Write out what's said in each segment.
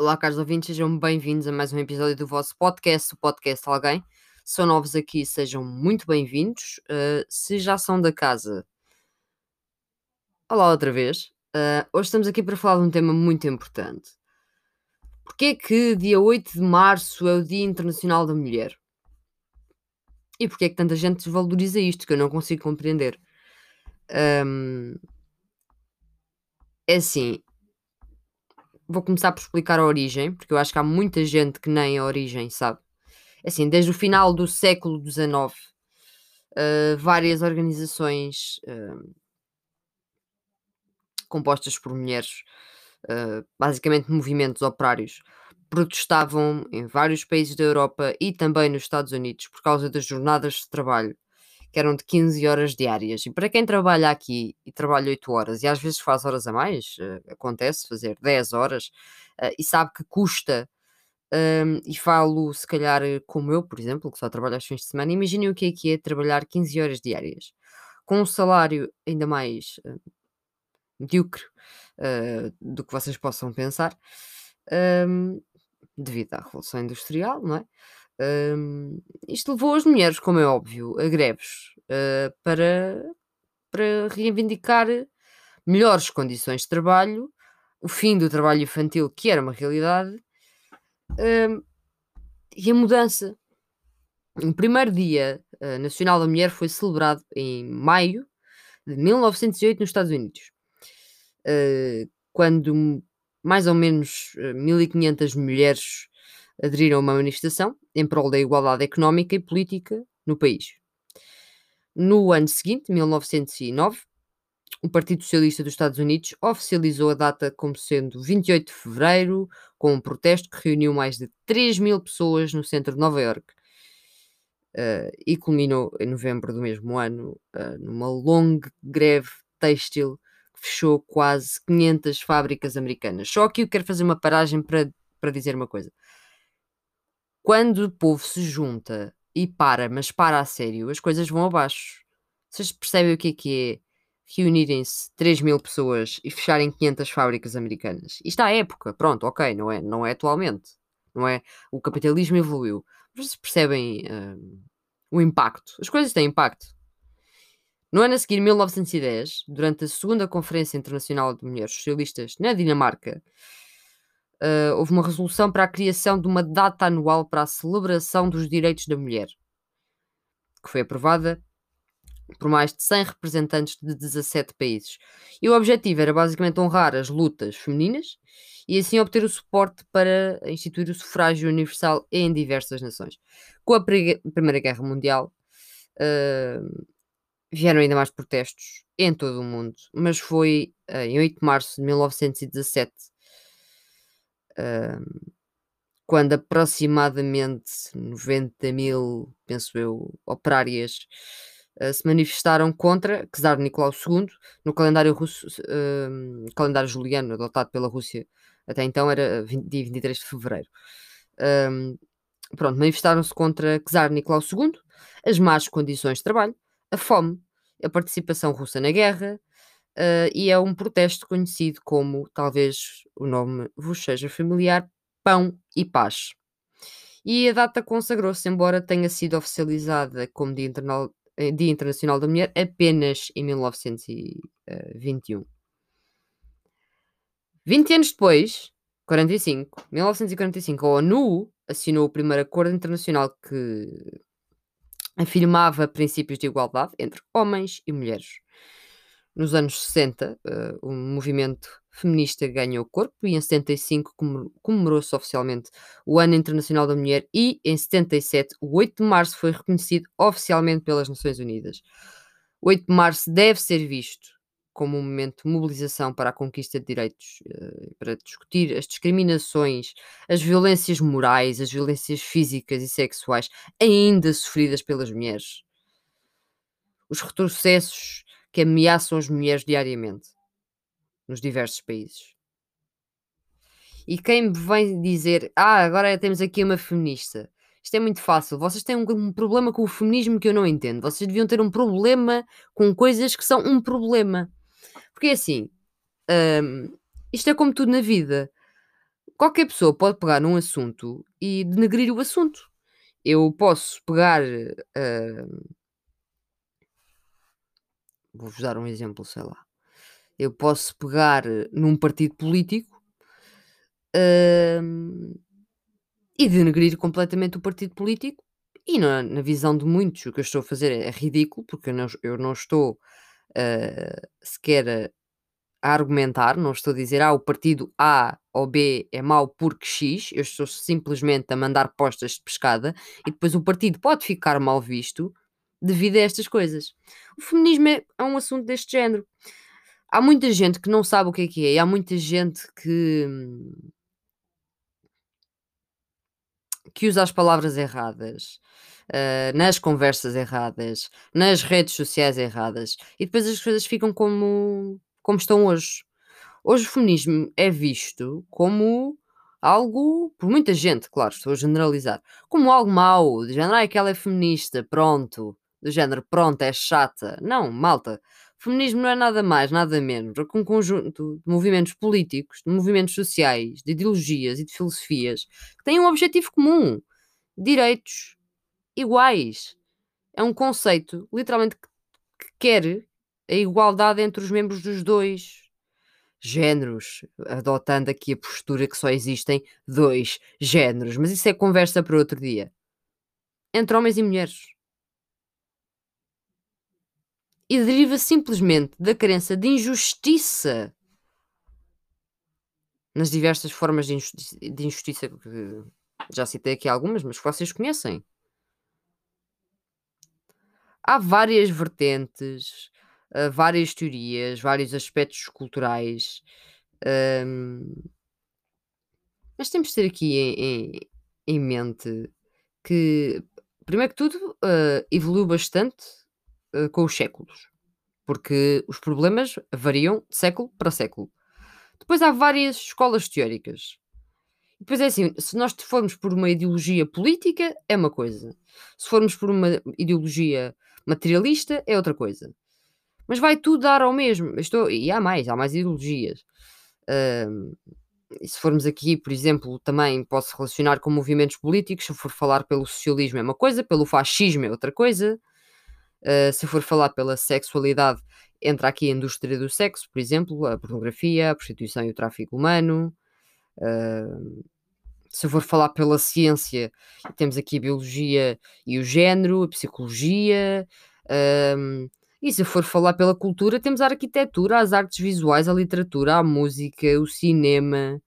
Olá, caros ouvintes, sejam bem-vindos a mais um episódio do vosso podcast, o Podcast Alguém. Se são novos aqui, sejam muito bem-vindos. Uh, se já são da casa, olá outra vez. Uh, hoje estamos aqui para falar de um tema muito importante. Porquê é que dia 8 de março é o Dia Internacional da Mulher? E porquê é que tanta gente desvaloriza isto, que eu não consigo compreender? Um, é assim, vou começar por explicar a origem, porque eu acho que há muita gente que nem a origem sabe. É assim, desde o final do século XIX, uh, eh, várias organizações uh, compostas por mulheres, uh, basicamente movimentos operários, protestavam em vários países da Europa e também nos Estados Unidos por causa das jornadas de trabalho que eram de 15 horas diárias. E para quem trabalha aqui e trabalha 8 horas e às vezes faz horas a mais, uh, acontece fazer 10 horas, uh, e sabe que custa, um, e falo se calhar como eu, por exemplo, que só trabalho aos fins de semana, imaginem o que é que é trabalhar 15 horas diárias, com um salário ainda mais uh, medíocre do que vocês possam pensar, um, devido à Revolução Industrial, não é? Um, isto levou as mulheres, como é óbvio, a greves uh, para, para reivindicar melhores condições de trabalho, o fim do trabalho infantil, que era uma realidade, um, e a mudança. O primeiro Dia uh, Nacional da Mulher foi celebrado em maio de 1908 nos Estados Unidos, uh, quando mais ou menos 1500 mulheres aderiram a uma manifestação em prol da igualdade económica e política no país. No ano seguinte, 1909, o Partido Socialista dos Estados Unidos oficializou a data como sendo 28 de fevereiro, com um protesto que reuniu mais de 3 mil pessoas no centro de Nova Iorque. Uh, e culminou em novembro do mesmo ano uh, numa longa greve têxtil que fechou quase 500 fábricas americanas. Só que eu quero fazer uma paragem para, para dizer uma coisa quando o povo se junta e para, mas para a sério, as coisas vão abaixo. Vocês percebem o que é que é reunirem-se 3 mil pessoas e fecharem 500 fábricas americanas? Isto à época, pronto, ok, não é, não é atualmente. Não é? O capitalismo evoluiu. Vocês percebem uh, o impacto? As coisas têm impacto. No ano a seguir, 1910, durante a segunda Conferência Internacional de Mulheres Socialistas na Dinamarca, uh, houve uma resolução para a criação de uma data anual para a celebração dos direitos da mulher, que foi aprovada por mais de 100 representantes de 17 países. E o objetivo era basicamente honrar as lutas femininas e assim obter o suporte para instituir o sufrágio universal em diversas nações. Com a Primeira Guerra Mundial, uh, vieram ainda mais protestos em todo o mundo, mas foi uh, em 8 de março de 1917 quando aproximadamente 90 mil, penso eu, operárias uh, se manifestaram contra Czar Nicolau II no calendário russo, uh, calendário juliano adotado pela Rússia até então era 20, dia 23 de fevereiro. pronto, manifestaram-se contra Czar Nicolau II, as más condições de trabalho, a fome, a participação russa na guerra, uh, e é um protesto conhecido como, talvez o nome vos seja familiar, Pão e Paz. E a data consagrou-se, embora tenha sido oficializada como Dia, Internal, eh, Dia Internacional da Mulher apenas em 1921. 20 anos depois, 45, 1945, a ONU assinou o primeiro acordo internacional que afirmava princípios de igualdade entre homens e mulheres. Nos anos 60, uh, eh, o movimento feminista ganhou corpo e em 75 comemorou-se oficialmente o Ano Internacional da Mulher e em 77, o 8 de março, foi reconhecido oficialmente pelas Nações Unidas. O 8 de março deve ser visto como um momento de mobilização para a conquista de direitos, uh, para discutir as discriminações, as violências morais, as violências físicas e sexuais ainda sofridas pelas mulheres. Os retrocessos que ameaçam as mulheres diariamente nos diversos países. E quem me vem dizer, ah, agora temos aqui uma feminista. Isto é muito fácil. Vocês têm um, problema com o feminismo que eu não entendo. Vocês deviam ter um problema com coisas que são um problema. Porque é assim, um, isto é como tudo na vida. qualquer pessoa pode pegar num assunto e denegrir o assunto. Eu posso pegar, hã vou-vos dar um exemplo, sei lá. Eu posso pegar num partido político hum, e denegrir completamente o partido político e na na visão de muitos o que eu estou a fazer é ridículo, porque eu não eu não estou, hã, sequer a argumentar, não estou a dizer: "Ah, o partido A ou B é mau porque X", eu estou simplesmente a mandar postas de pescada e depois o partido pode ficar mal visto devido a estas coisas. O feminismo é é um assunto deste género. Há muita gente que não sabe o que é que é e há muita gente que que usa as palavras erradas, hã, nas conversas erradas, nas redes sociais erradas e depois as coisas ficam como como estão hoje. Hoje o feminismo é visto como algo, por muita gente, claro, estou a generalizar, como algo mau, do género: "Ai, aquela é feminista, pronto", do género: "Pronto, é chata". Não, malta, feminismo não é nada mais, nada menos que um conjunto de movimentos políticos, de movimentos sociais, de ideologias e de filosofias que têm um objetivo comum: direitos iguais. É um conceito, literalmente, que que quer a igualdade entre os membros dos 2 géneros, adotando aqui a postura que só existem 2 géneros, mas isso é conversa para outro dia. Entre homens e mulheres. E deriva simplesmente da crença de injustiça nas diversas formas de injusti de injustiça que já citei aqui algumas, mas que vocês conhecem. Há várias vertentes, hã, várias teorias, vários aspectos culturais, hum, mas temos de ter aqui em em em mente que, primeiro que tudo, hã, evoluiu bastante, hã, com os séculos, porque os problemas variam de século para século. Depois há várias escolas teóricas. Depois é assim, se nós formos por uma ideologia política, é uma coisa. Se formos por uma ideologia materialista, é outra coisa. Mas vai tudo dar ao mesmo. Estou e há mais, há mais ideologias. E se formos aqui, por exemplo, também posso relacionar com movimentos políticos, se for falar pelo socialismo é uma coisa, pelo fascismo é outra coisa. Hã, se for falar pela sexualidade, entra aqui a indústria do sexo, por exemplo, a pornografia, a prostituição e o tráfico humano. Hã, se for falar pela ciência, temos aqui a biologia e o género, a psicologia. Hum, e se for falar pela cultura, temos a arquitetura, as artes visuais, a literatura, a música, o cinema.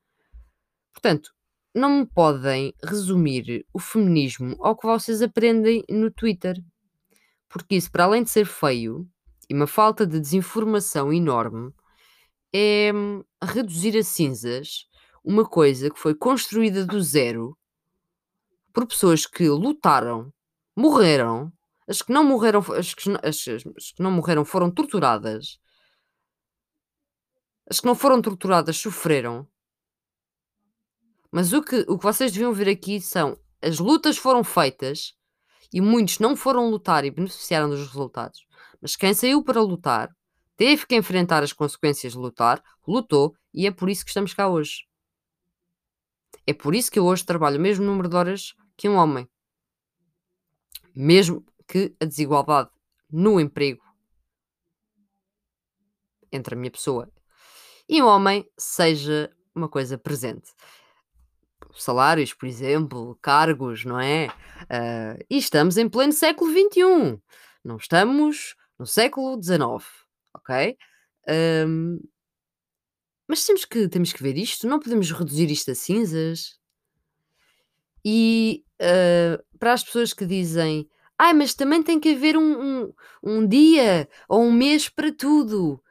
Portanto, não me podem resumir o feminismo ao que vocês aprendem no Twitter, porque isso, para além de ser feio e uma falta de desinformação enorme, é hum, reduzir a cinzas uma coisa que foi construída do zero por pessoas que lutaram, morreram, as que não morreram as que as as que não morreram foram torturadas. As que não foram torturadas sofreram. Mas o que o que vocês deviam ver aqui são as lutas foram feitas e muitos não foram lutar e beneficiaram dos resultados, mas quem saiu para lutar, teve que enfrentar as consequências de lutar, lutou e é por isso que estamos cá hoje. É por isso que eu hoje trabalho o mesmo número de horas que um homem. Mesmo que a desigualdade no emprego entre a minha pessoa e um homem seja uma coisa presente. Salários, por exemplo, cargos, não é? Ah, e estamos em pleno século XXI, não estamos no século XIX, ok? Hum, mas temos que temos que ver isto, não podemos reduzir isto a cinzas. E, hã, para as pessoas que dizem: "Ai, mas também tem que haver um um um dia ou um mês para tudo".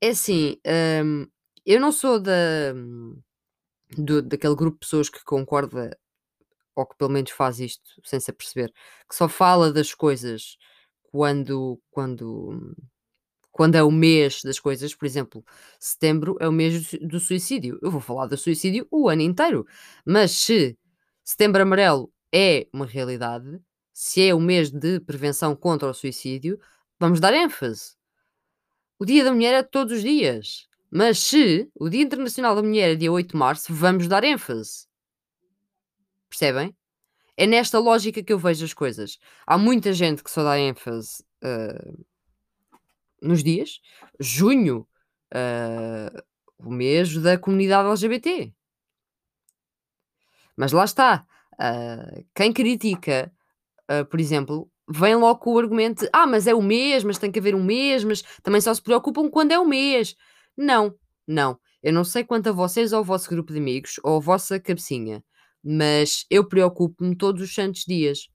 É assim, hum, eu não sou da do daquele grupo de pessoas que concorda, ou que pelo menos faz isto sem se aperceber, que só fala das coisas quando quando quando é o mês das coisas, por exemplo, setembro é o mês do sui do suicídio. Eu vou falar do suicídio o ano inteiro, mas se Setembro Amarelo é uma realidade, se é o mês de prevenção contra o suicídio, vamos dar ênfase. O Dia da Mulher é todos os dias. Mas se o Dia Internacional da Mulher é dia 8 de março, vamos dar ênfase. Percebem? É nesta lógica que eu vejo as coisas. Há muita gente que só dá ênfase uh, nos dias. Junho, uh, o mês da comunidade LGBT. Mas lá está. Uh, quem critica, por exemplo, vem logo com o argumento: ah, mas é o mês, mas tem que haver um mês, mas também só se preocupam quando é o mês. Não, não. Eu não sei quanto a vocês ou ao vosso grupo de amigos ou a vossa cabecinha, mas eu preocupo-me todos os santos dias.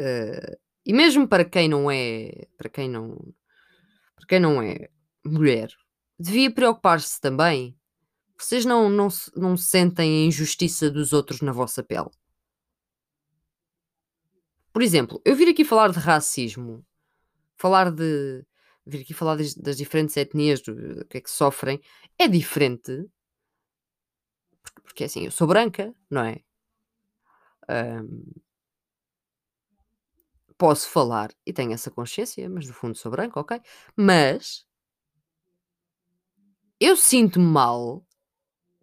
Uh, e mesmo para quem não é, para quem não, para quem não é mulher, devia preocupar-se também. Vocês não, não, não sentem a injustiça dos outros na vossa pele. Por exemplo, eu vir aqui falar de racismo, falar de. Vir aqui falar das, das diferentes etnias, do, que é que sofrem, é diferente. Porque, porque assim, eu sou branca, não é? Um, posso falar e tenho essa consciência, mas no fundo sou branca, ok? Mas eu sinto-me mal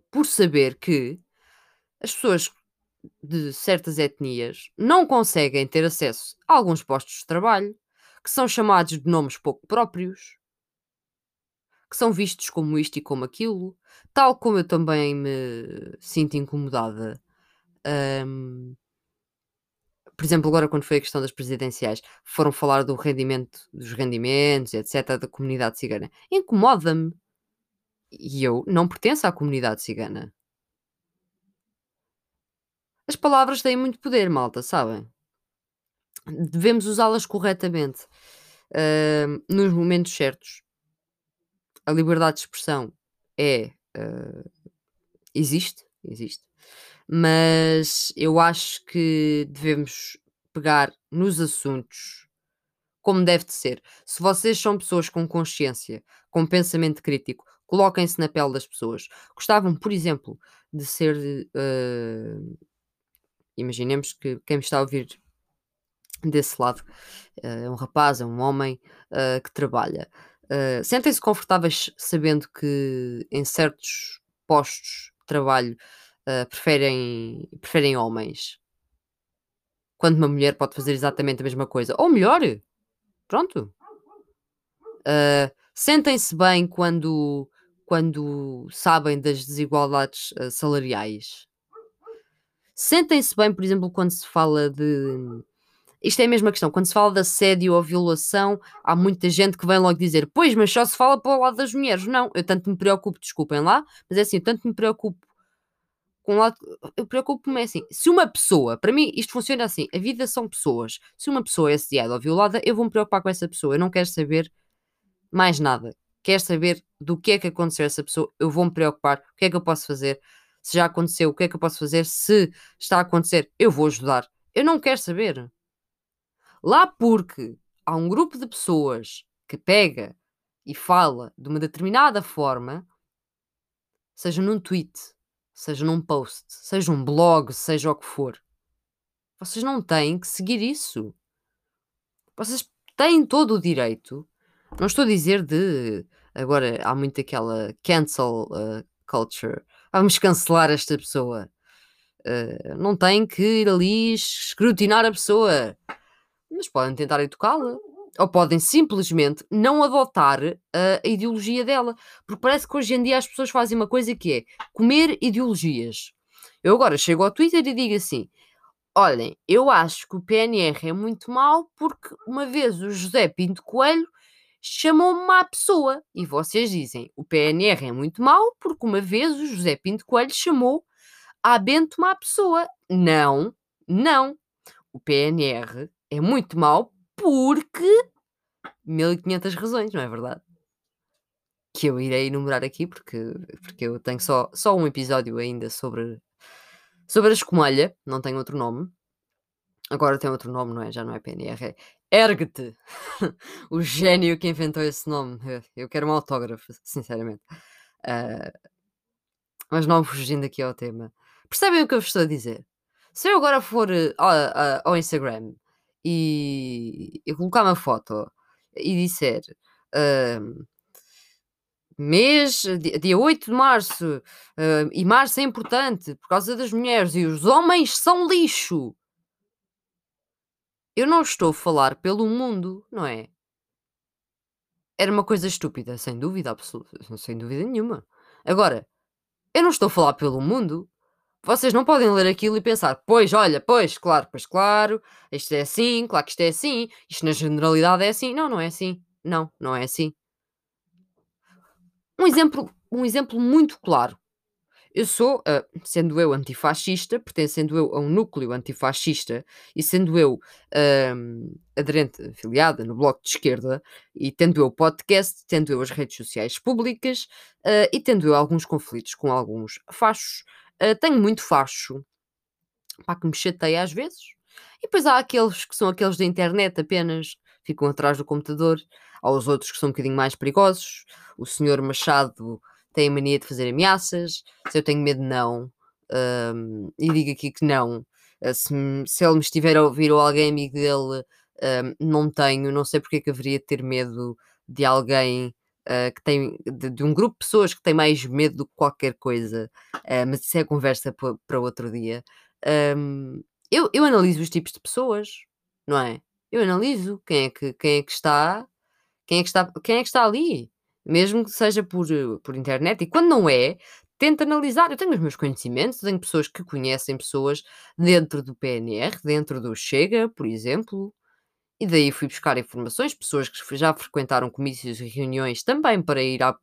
por saber que as pessoas de certas etnias não conseguem ter acesso a alguns postos de trabalho, que são chamados de nomes pouco próprios, que são vistos como isto e como aquilo, tal como eu também me sinto incomodada. Um, por exemplo, agora quando foi a questão das presidenciais, foram falar do rendimento, dos rendimentos, etc., da comunidade cigana. Incomoda-me. E eu não pertenço à comunidade cigana. As palavras têm muito poder, malta, sabem? Devemos usá-las corretamente uh, nos momentos certos. A liberdade de expressão é. Uh, existe, existe. Mas eu acho que devemos pegar nos assuntos como deve de ser. Se vocês são pessoas com consciência, com pensamento crítico, coloquem-se na pele das pessoas. Gostavam, por exemplo, de ser uh, imaginemos que quem me está a ouvir desse lado uh, é um rapaz, é um homem uh, que trabalha. Uh, Sentem-se confortáveis sabendo que em certos postos de trabalho preferem, preferem homens. Quando uma mulher pode fazer exatamente a mesma coisa. Ou melhor, pronto. Sentem-se bem quando, quando sabem das desigualdades salariais Sentem-se bem, por exemplo, quando se fala de. Isto é a mesma questão. Quando se fala de assédio ou violação, há muita gente que vem logo dizer: Pois, mas só se fala para o lado das mulheres. Não, eu tanto me preocupo, desculpem lá, mas é assim, eu tanto me preocupo com o lado. Eu preocupo-me é assim: se uma pessoa, para mim, isto funciona assim: a vida são pessoas. Se uma pessoa é assediada ou violada, eu vou me preocupar com essa pessoa. Eu não quero saber mais nada. Quero saber do que é que aconteceu a essa pessoa. Eu vou me preocupar. O que é que eu posso fazer? se já aconteceu, o que é que eu posso fazer? Se está a acontecer, eu vou ajudar. Eu não quero saber. Lá porque há um grupo de pessoas que pega e fala de uma determinada forma, seja num tweet, seja num post, seja um blog, seja o que for, vocês não têm que seguir isso. Vocês têm todo o direito. Não estou a dizer de. Agora há muito aquela cancel uh, culture vamos cancelar esta pessoa. Uh, não tem que ir ali escrutinar a pessoa. Mas podem tentar educá-la. Ou podem simplesmente não adotar a ideologia dela. Porque parece que hoje em dia as pessoas fazem uma coisa que é comer ideologias. Eu agora chego ao Twitter e digo assim: olhem, eu acho que o PNR é muito mau porque uma vez o José Pinto Coelho chamou-me má pessoa. E vocês dizem, o PNR é muito mau porque uma vez o José Pinto Coelho chamou a Bento má pessoa. Não, não. O PNR é muito mau porque 1500 razões, não é verdade? Que eu irei enumerar aqui porque, porque eu tenho só, só um episódio ainda sobre, sobre a escumalha, não tem outro nome. Agora tem outro nome, não é? Já não é PNR, é Ergue-te! o gênio que inventou esse nome. Eu quero um autógrafo, sinceramente. Uh, mas não fugindo aqui ao tema. Percebem o que eu vos estou a dizer? Se eu agora for uh, uh, ao Instagram e, colocar uma foto e disser mês, di dia 8 de março, hã, e março é importante por causa das mulheres e os homens são lixo. Eu não estou a falar pelo mundo, não é? Era uma coisa estúpida, sem dúvida absoluta, sem dúvida nenhuma. Agora, eu não estou a falar pelo mundo. Vocês não podem ler aquilo e pensar: "Pois, olha, pois, claro, pois claro, isto é assim, claro que isto é assim, isto na generalidade é assim". Não, não é assim. Não, não é assim. Um exemplo um exemplo muito claro. Eu sou, hã, sendo eu antifascista, pertencendo eu a um núcleo antifascista e sendo eu, hã, aderente afiliada no Bloco de Esquerda e tendo eu podcast, tendo eu as redes sociais públicas, hã, e tendo eu alguns conflitos com alguns fachos, hã, tenho muito facho, pá, que me chateia às vezes. E depois há aqueles que são aqueles da internet apenas, ficam atrás do computador. Há os outros que são um bocadinho mais perigosos. O senhor Machado tem a mania de fazer ameaças. Se eu tenho medo, não. Hum, e digo aqui que não. Uh, se, se ele me estiver a ouvir ou alguém amigo dele, hum, não tenho. Não sei porque é que haveria de ter medo de alguém uh, que tem. De, de um grupo de pessoas que tem mais medo do que qualquer coisa. Uh, mas isso é conversa pa- para outro dia. Hum, eu, eu analiso os tipos de pessoas, não é? Eu analiso quem é que, quem é que está quem é que está, quem é que está ali, mesmo que seja por, por internet, e quando não é, tento analisar. Eu tenho os meus conhecimentos, tenho pessoas que conhecem pessoas dentro do PNR, dentro do Chega, por exemplo, e daí fui buscar informações, pessoas que já frequentaram comícios e reuniões também para ir à,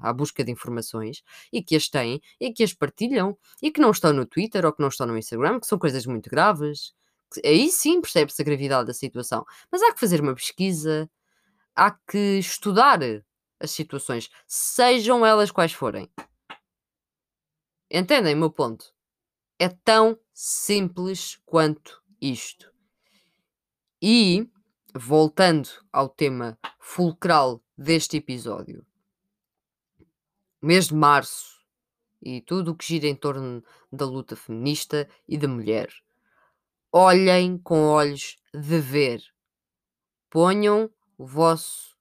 à- busca de informações e que as têm e que as partilham e que não estão no Twitter ou que não estão no Instagram, que são coisas muito graves. Aí sim percebe-se a gravidade da situação. Mas há que fazer uma pesquisa, há que estudar as situações, sejam elas quais forem. Entendem o meu ponto? É tão simples quanto isto. E, voltando ao tema fulcral deste episódio, mês de março e tudo o que gira em torno da luta feminista e da mulher, olhem com olhos de ver. Ponham o vosso,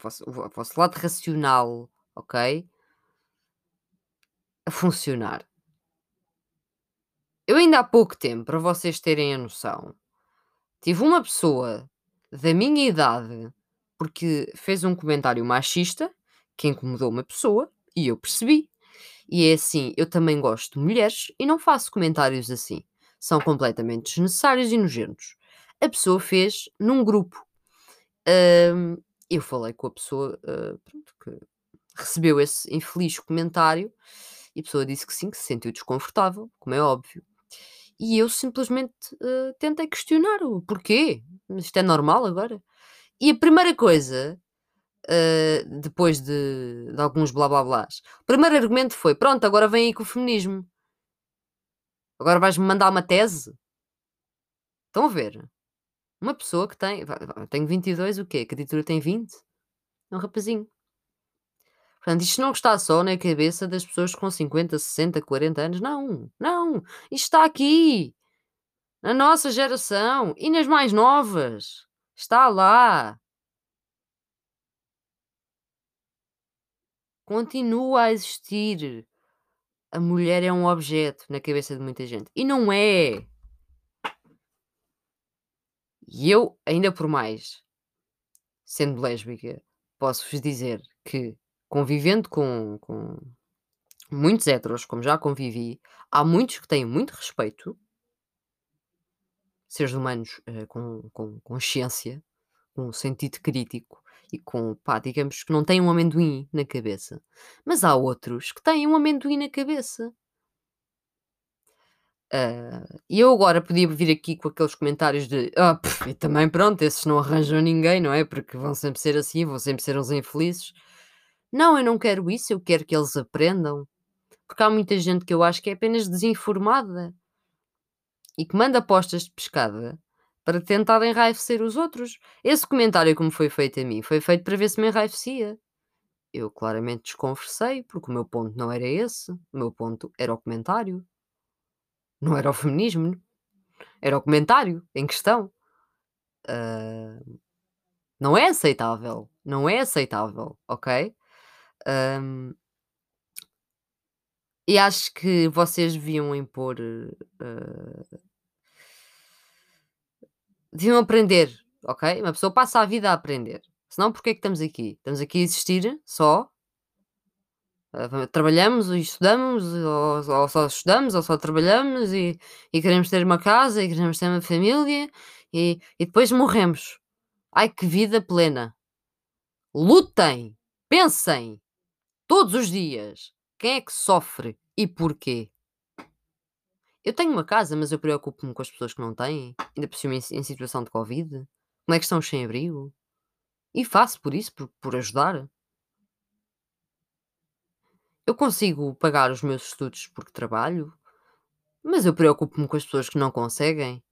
vosso, o vo- o vosso lado racional, ok? A funcionar. Eu ainda há pouco tempo, para vocês terem a noção, tive uma pessoa da minha idade, porque fez um comentário machista que incomodou uma pessoa, e eu percebi. E é assim, eu também gosto de mulheres e não faço comentários assim. São completamente desnecessários e nojentos. A pessoa fez num grupo. Hum, eu falei com a pessoa ah, pronto, que recebeu esse infeliz comentário e a pessoa disse que sim, que se sentiu desconfortável, como é óbvio. E eu simplesmente ah, tentei questionar o porquê. Isto é normal agora? E a primeira coisa, ah, depois de, de alguns blá blá blás, o primeiro argumento foi: pronto, agora vem aí com o feminismo. Agora vais-me mandar uma tese? Estão a ver? Uma pessoa que tem. Tenho 22, o quê? Que a ditadura tem 20? É um rapazinho. Portanto, isto não está só na cabeça das pessoas com 50, 60, 40 anos. Não, não. Isto está aqui. Na nossa geração e nas mais novas. Está lá. Continua a existir. A mulher é um objeto na cabeça de muita gente. E não é. E eu, ainda por mais, sendo lésbica, posso-vos dizer que convivendo com, com muitos héteros, como já convivi, há muitos que têm muito respeito, seres humanos eh, com, com consciência, com sentido crítico e com, pá, digamos que não têm um amendoim na cabeça. Mas há outros que têm um amendoim na cabeça. Ah, e eu agora podia vir aqui com aqueles comentários de ah, pff, e também pronto, esses não arranjam ninguém, não é? Porque vão sempre ser assim, vão sempre ser uns infelizes. Não, eu não quero isso, eu quero que eles aprendam. Porque há muita gente que eu acho que é apenas desinformada e que manda postas de pescada para tentar enraivecer os outros. Esse comentário, como foi feito a mim, foi feito para ver se me enraivecia. Eu claramente desconversei, porque o meu ponto não era esse. O meu ponto era o comentário. Não era o feminismo, era o comentário em questão. Ah, não é aceitável. Não é aceitável, ok? Hum, e acho que vocês deviam impor, eh, deviam aprender, ok? Uma pessoa passa a vida a aprender. Senão, porque é que estamos aqui? Estamos aqui a existir só Uh, trabalhamos e estudamos, ou, ou, só estudamos, ou só trabalhamos, e, e, queremos ter uma casa, e queremos ter uma família, e, e depois morremos. Ai que vida plena! Lutem! Pensem! Todos os dias! Quem é que sofre e porquê? Eu tenho uma casa, mas eu preocupo-me com as pessoas que não têm, ainda por cima em, situação de Covid. Como é que estão sem abrigo? E faço por isso, por, por ajudar. Eu consigo pagar os meus estudos porque trabalho, mas eu preocupo-me com as pessoas que não conseguem.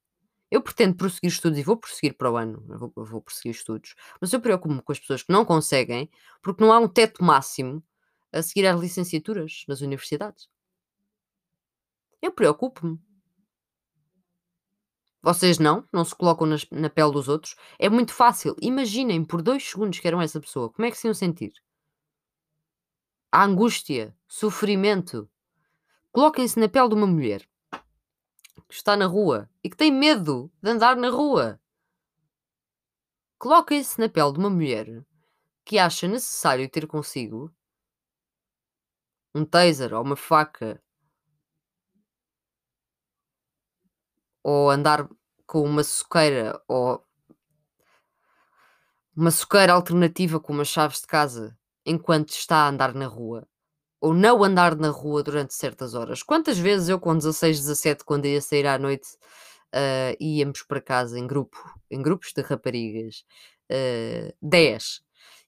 Eu pretendo prosseguir estudos e vou prosseguir para o ano, eu vou, eu vou prosseguir estudos, mas eu preocupo-me com as pessoas que não conseguem porque não há um teto máximo a seguir às licenciaturas nas universidades. Eu preocupo-me. Vocês não? Não se colocam nas, na pele dos outros? É muito fácil. Imaginem por dois segundos que eram essa pessoa. Como é que se iam sentir? a angústia, sofrimento. Coloquem-se na pele de uma mulher que está na rua e que tem medo de andar na rua. Coloquem-se na pele de uma mulher que acha necessário ter consigo um taser ou uma faca ou andar com uma soqueira ou uma soqueira alternativa com umas chaves de casa enquanto está a andar na rua. Ou não andar na rua durante certas horas. Quantas vezes eu, com 16, 17, quando ia sair à noite, uh, íamos para casa em grupo, em grupos de raparigas, uh, ah, 10,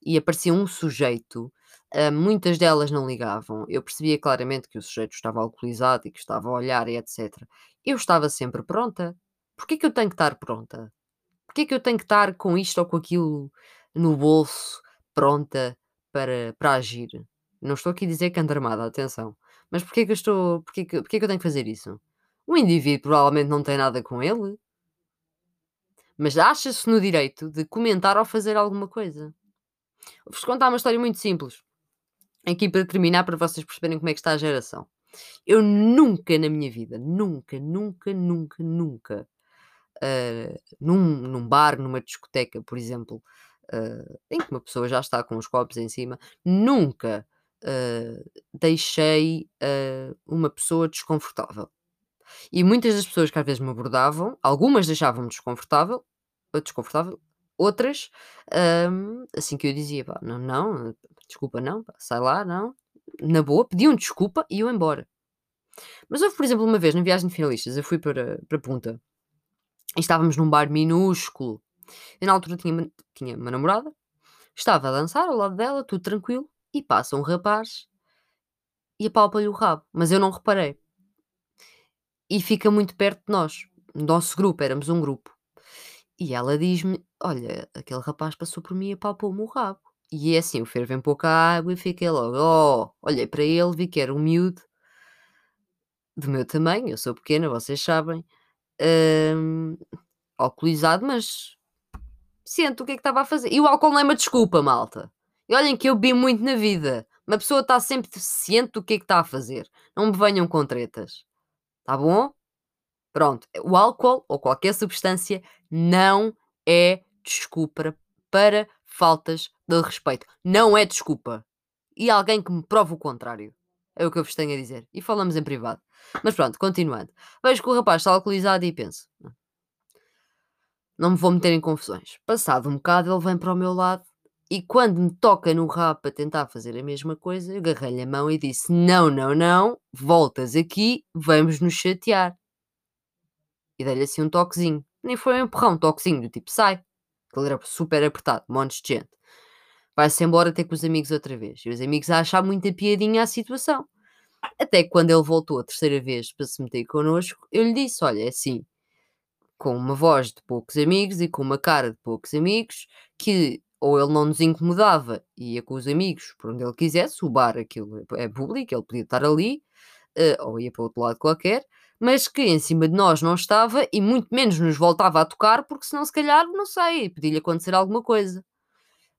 e aparecia um sujeito, uh, muitas delas não ligavam. Eu percebia claramente que o sujeito estava alcoolizado e que estava a olhar e etc. Eu estava sempre pronta. Porquê que eu tenho que estar pronta? Porquê que eu tenho que estar com isto ou com aquilo no bolso, pronta para, para agir. Não estou aqui a dizer que ando armada, atenção. Mas porquê que eu estou. Porquê que, porquê que eu tenho que fazer isso? O indivíduo provavelmente não tem nada com ele, mas acha-se no direito de comentar ou fazer alguma coisa. Vou-vos contar uma história muito simples. Aqui para terminar, para vocês perceberem como é que está a geração. Eu nunca na minha vida, nunca, nunca, nunca, nunca, uh, num, num bar, numa discoteca, por exemplo, uh, em que uma pessoa já está com os copos em cima, nunca uh, deixei uma pessoa desconfortável. E muitas das pessoas que às vezes me abordavam, algumas deixavam-me desconfortável, desconfortável, outras, um, assim que eu dizia, não, não, desculpa, não, sai lá, não, na boa, pediam desculpa e iam embora. Mas houve, por exemplo, uma vez na viagem de finalistas, eu fui para, para Punta e estávamos num bar minúsculo eu na altura tinha, tinha uma namorada, estava a dançar ao lado dela, tudo tranquilo, e passa um rapaz e apalpa-lhe o rabo, mas eu não reparei. E fica muito perto de nós, nosso grupo, éramos um grupo. E ela diz-me: Olha, aquele rapaz passou por mim e apalpou-me o rabo. E é assim, o fervo em pouca água e fiquei logo, oh, olhei para ele, vi que era um miúdo do meu tamanho, eu sou pequena, vocês sabem, hum, alcoolizado, mas Sento o que é que estava a fazer. E o álcool não é uma desculpa, malta. E olhem que eu bebi muito na vida. Uma pessoa está sempre ciente do que é que está a fazer. Não me venham com tretas. Tá bom? Pronto. O álcool ou qualquer substância não é desculpa para faltas de respeito. Não é desculpa. E alguém que me prove o contrário. É o que eu vos tenho a dizer. E falamos em privado. Mas pronto, continuando. Vejo que o rapaz está alcoolizado e penso: não me vou meter em confusões. Passado um bocado, ele vem para o meu lado e quando me toca no rabo para tentar fazer a mesma coisa, eu agarrei-lhe a mão e disse: Não, não, não, voltas aqui, vamos nos chatear. E dei-lhe assim um toquezinho. Nem foi um empurrão, um toquezinho do tipo: Sai. Ele era super apertado, um monte de gente. Vai-se embora ter com os amigos outra vez. E os amigos a achar muita piadinha a situação. Até que quando ele voltou a terceira vez para se meter connosco, eu lhe disse: Olha, é assim com uma voz de poucos amigos e com uma cara de poucos amigos, que ou ele não nos incomodava e ia com os amigos por onde ele quisesse, o bar aquilo é público, ele podia estar ali, uh, ou ia para outro lado qualquer, mas que em cima de nós não estava e muito menos nos voltava a tocar, porque senão se calhar, não sei, podia-lhe acontecer alguma coisa.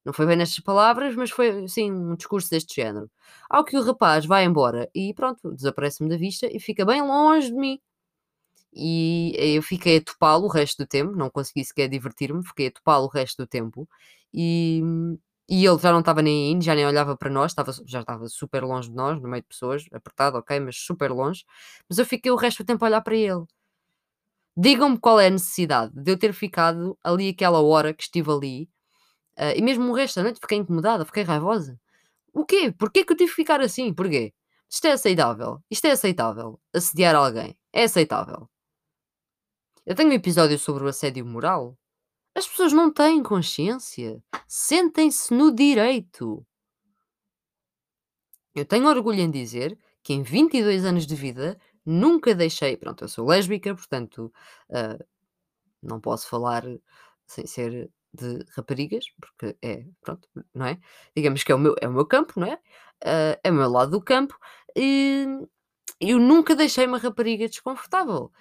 Não foi bem nestas palavras, mas foi assim um discurso deste género. Ao que o rapaz vai embora e pronto, desaparece-me da vista e fica bem longe de mim. E eu fiquei a topá-lo o resto do tempo, não consegui sequer divertir-me, fiquei a topá-lo o resto do tempo. E, e ele já não estava nem indo, já nem olhava para nós, estava, já estava super longe de nós, no meio de pessoas, apertado, ok, mas super longe. Mas eu fiquei o resto do tempo a olhar para ele. Digam-me qual é a necessidade de eu ter ficado ali aquela hora que estive ali, uh, e mesmo o resto da noite fiquei incomodada, fiquei raivosa. O quê? Porquê que eu tive que ficar assim? Porquê? Isto é aceitável. Isto é aceitável. Assediar alguém. É aceitável. Eu tenho um episódio sobre o assédio moral. As pessoas não têm consciência. Sentem-se no direito. Eu tenho orgulho em dizer que em 22 anos de vida nunca deixei. Pronto, eu sou lésbica, portanto uh, não posso falar sem ser de raparigas, porque é, pronto, não é? Digamos que é o meu, é o meu campo, não é? Uh, é o meu lado do campo. E eu nunca deixei uma rapariga desconfortável.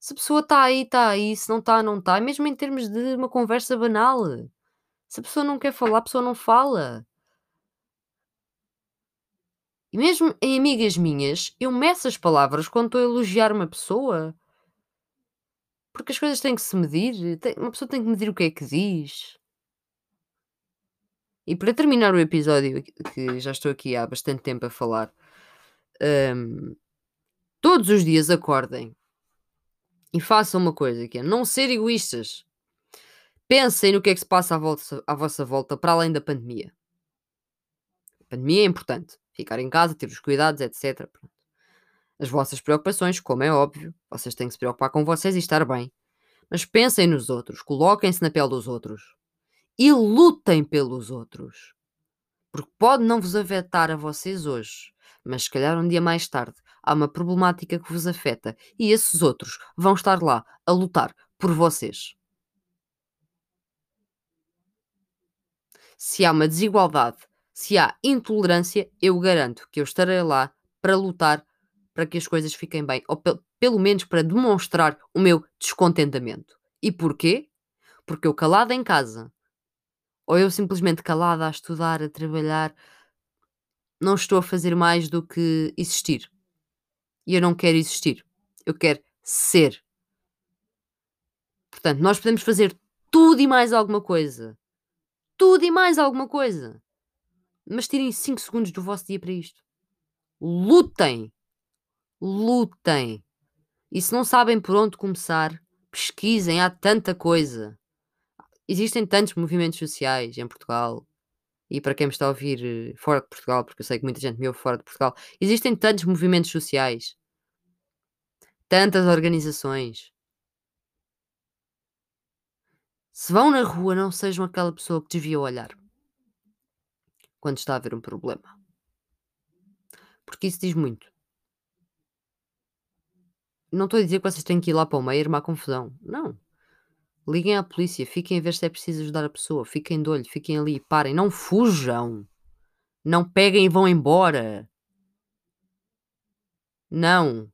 Se a pessoa está aí, está aí, se não está, não está, mesmo em termos de uma conversa banal. Se a pessoa não quer falar, a pessoa não fala. E mesmo em amigas minhas, eu meço as palavras quando estou a elogiar uma pessoa. Porque as coisas têm que se medir. Uma pessoa tem que medir o que é que diz. E para terminar o episódio, que já estou aqui há bastante tempo a falar, um, todos os dias acordem e façam uma coisa que é não ser egoístas. Pensem no que é que se passa à, volta, à vossa volta para além da pandemia. A pandemia é importante. Ficar em casa, ter os cuidados, etc. As vossas preocupações, como é óbvio, vocês têm que se preocupar com vocês e estar bem. Mas pensem nos outros, coloquem-se na pele dos outros e lutem pelos outros. Porque pode não vos afetar a vocês hoje, mas se calhar um dia mais tarde há uma problemática que vos afeta e esses outros vão estar lá a lutar por vocês. Se há uma desigualdade, se há intolerância, eu garanto que eu estarei lá para lutar para que as coisas fiquem bem, ou pe pelo menos para demonstrar o meu descontentamento. E porquê? Porque eu calada em casa, ou eu simplesmente calada a estudar, a trabalhar, não estou a fazer mais do que existir. E eu não quero existir. Eu quero ser. Portanto, nós podemos fazer tudo e mais alguma coisa. Tudo e mais alguma coisa. Mas tirem 5 segundos do vosso dia para isto. Lutem. Lutem. E se não sabem por onde começar, pesquisem. Há tanta coisa. Existem tantos movimentos sociais em Portugal e para quem me está a ouvir eh, fora de Portugal, porque eu sei que muita gente me ouve fora de Portugal, existem tantos movimentos sociais, tantas organizações. Se vão na rua, não sejam aquela pessoa que desvia o olhar quando está a haver um problema. Porque isso diz muito. Não estou a dizer que vocês têm que ir lá para o meio armar confusão. Não. Liguem à polícia, fiquem a ver se é preciso ajudar a pessoa, fiquem de olho, fiquem ali, parem, não fujam. Não peguem e vão embora. Não.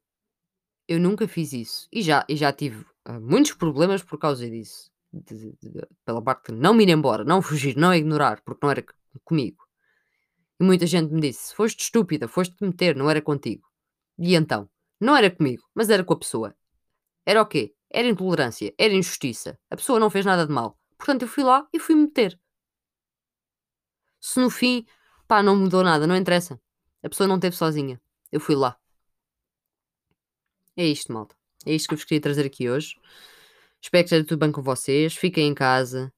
Eu nunca fiz isso. E já, e já tive uh, muitos problemas por causa disso. De, de, de, pela parte de não me ir embora, não fugir, não ignorar, porque não era comigo. E muita gente me disse: foste estúpida, foste-te meter, não era contigo. E então? Não era comigo, mas era com a pessoa. Era o quê? Era intolerância, era injustiça. A pessoa não fez nada de mal. Portanto, eu fui lá e fui meter. Se no fim, pá, não mudou nada, não interessa. A pessoa não esteve sozinha. Eu fui lá. É isto, malta. É isto que eu vos queria trazer aqui hoje. Espero que esteja tudo bem com vocês. Fiquem em casa.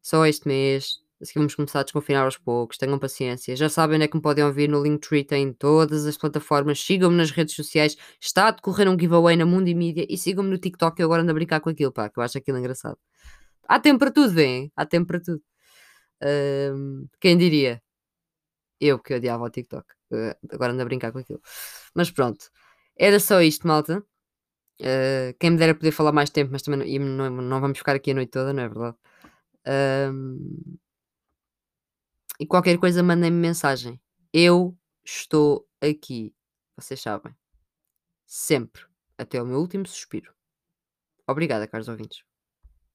Só este mês. Assim vamos começar a desconfinar aos poucos. Tenham paciência. Já sabem onde é que me podem ouvir no Linktree. Tem todas as plataformas. Sigam-me nas redes sociais. Está a decorrer um giveaway na Mundo e Mídia. E sigam-me no TikTok. Eu agora ando a brincar com aquilo, pá. Que eu acho aquilo engraçado. Há tempo para tudo, vem. Há tempo para tudo. Quem diria? Eu que odiava o TikTok. Uh, agora ando a brincar com aquilo. Mas pronto. Era só isto, malta. Uh, quem me dera poder falar mais tempo, mas também não, não, não, vamos ficar aqui a noite toda, não é verdade? Um, e qualquer coisa, mandem-me mensagem. Eu estou aqui. Vocês sabem. Sempre. Até o meu último suspiro. Obrigada, caros ouvintes.